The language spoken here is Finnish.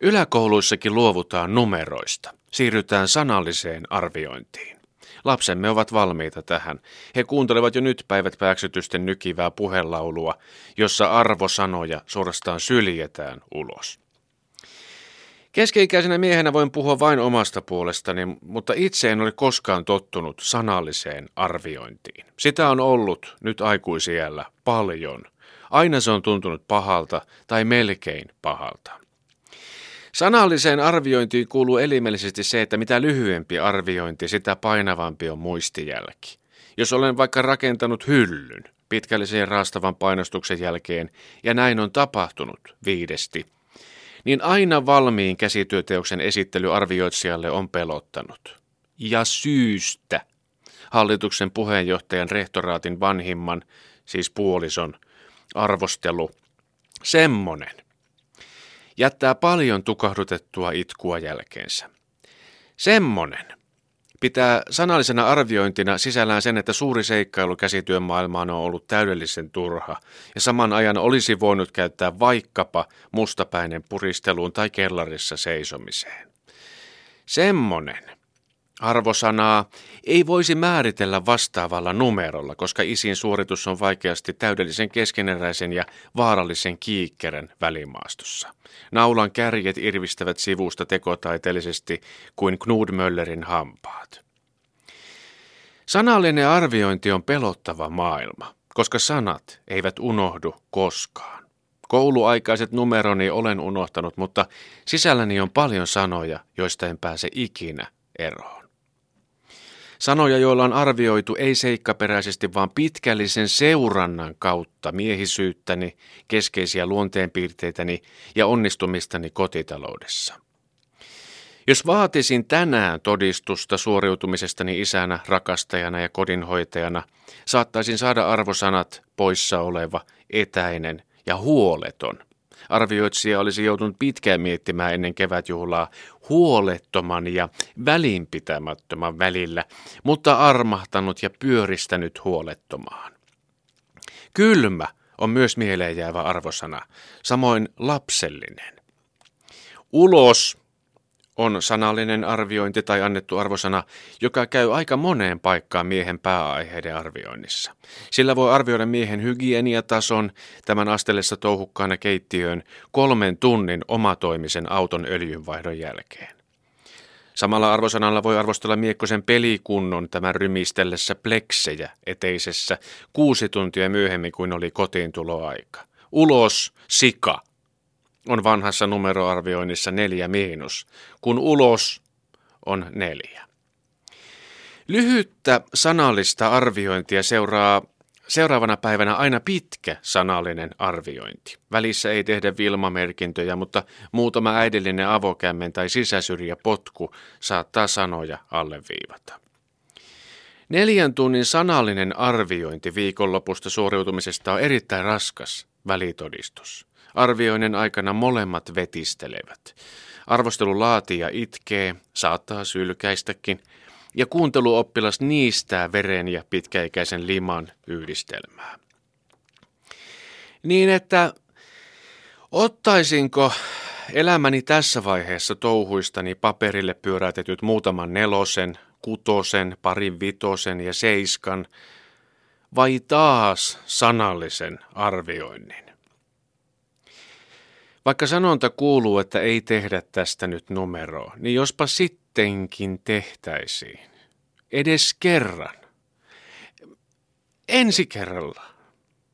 Yläkouluissakin luovutaan numeroista. Siirrytään sanalliseen arviointiin. Lapsemme ovat valmiita tähän. He kuuntelevat jo nyt päivät pääksytysten nykivää puhelaulua, jossa arvosanoja suorastaan syljetään ulos. Keskeikäisenä miehenä voin puhua vain omasta puolestani, mutta itse en ole koskaan tottunut sanalliseen arviointiin. Sitä on ollut nyt aikuisiellä paljon. Aina se on tuntunut pahalta tai melkein pahalta. Sanalliseen arviointiin kuuluu elimellisesti se, että mitä lyhyempi arviointi, sitä painavampi on muistijälki. Jos olen vaikka rakentanut hyllyn pitkällisen raastavan painostuksen jälkeen, ja näin on tapahtunut viidesti, niin aina valmiin käsityöteoksen esittely arvioitsijalle on pelottanut. Ja syystä. Hallituksen puheenjohtajan rehtoraatin vanhimman, siis puolison, arvostelu, semmonen, jättää paljon tukahdutettua itkua jälkeensä. Semmonen pitää sanallisena arviointina sisällään sen, että suuri seikkailu käsityön maailmaan on ollut täydellisen turha, ja saman ajan olisi voinut käyttää vaikkapa mustapäinen puristeluun tai kellarissa seisomiseen. Semmonen Arvosanaa ei voisi määritellä vastaavalla numerolla, koska isin suoritus on vaikeasti täydellisen keskeneräisen ja vaarallisen kiikkerän välimaastossa. Naulan kärjet irvistävät sivusta tekotaiteellisesti kuin Knud Möllerin hampaat. Sanallinen arviointi on pelottava maailma, koska sanat eivät unohdu koskaan. Kouluaikaiset numeroni olen unohtanut, mutta sisälläni on paljon sanoja, joista en pääse ikinä eroon. Sanoja, joilla on arvioitu ei seikkaperäisesti, vaan pitkällisen seurannan kautta miehisyyttäni, keskeisiä luonteenpiirteitäni ja onnistumistani kotitaloudessa. Jos vaatisin tänään todistusta suoriutumisestani isänä, rakastajana ja kodinhoitajana, saattaisin saada arvosanat poissa oleva, etäinen ja huoleton. Arvioitsija olisi joutunut pitkään miettimään ennen kevätjuhlaa huolettoman ja välinpitämättömän välillä, mutta armahtanut ja pyöristänyt huolettomaan. Kylmä on myös mieleen jäävä arvosana, samoin lapsellinen. Ulos on sanallinen arviointi tai annettu arvosana, joka käy aika moneen paikkaan miehen pääaiheiden arvioinnissa. Sillä voi arvioida miehen hygieniatason tämän astellessa touhukkaana keittiöön kolmen tunnin omatoimisen auton öljynvaihdon jälkeen. Samalla arvosanalla voi arvostella Miekkosen pelikunnon tämän rymistellessä pleksejä eteisessä kuusi tuntia myöhemmin kuin oli kotiintuloaika. Ulos, sika, on vanhassa numeroarvioinnissa neljä miinus, kun ulos on neljä. Lyhyttä sanallista arviointia seuraa seuraavana päivänä aina pitkä sanallinen arviointi. Välissä ei tehdä vilmamerkintöjä, mutta muutama äidillinen avokämmen tai sisäsyrjä potku saattaa sanoja alleviivata. Neljän tunnin sanallinen arviointi viikonlopusta suoriutumisesta on erittäin raskas välitodistus. Arvioinnin aikana molemmat vetistelevät. Arvostelun laatija itkee, saattaa sylkäistäkin, ja kuunteluoppilas niistää veren ja pitkäikäisen liman yhdistelmää. Niin että ottaisinko elämäni tässä vaiheessa touhuistani paperille pyörätetyt muutaman nelosen, kutosen, parin vitosen ja seiskan, vai taas sanallisen arvioinnin? Vaikka sanonta kuuluu, että ei tehdä tästä nyt numeroa, niin jospa sittenkin tehtäisiin. Edes kerran. Ensi kerralla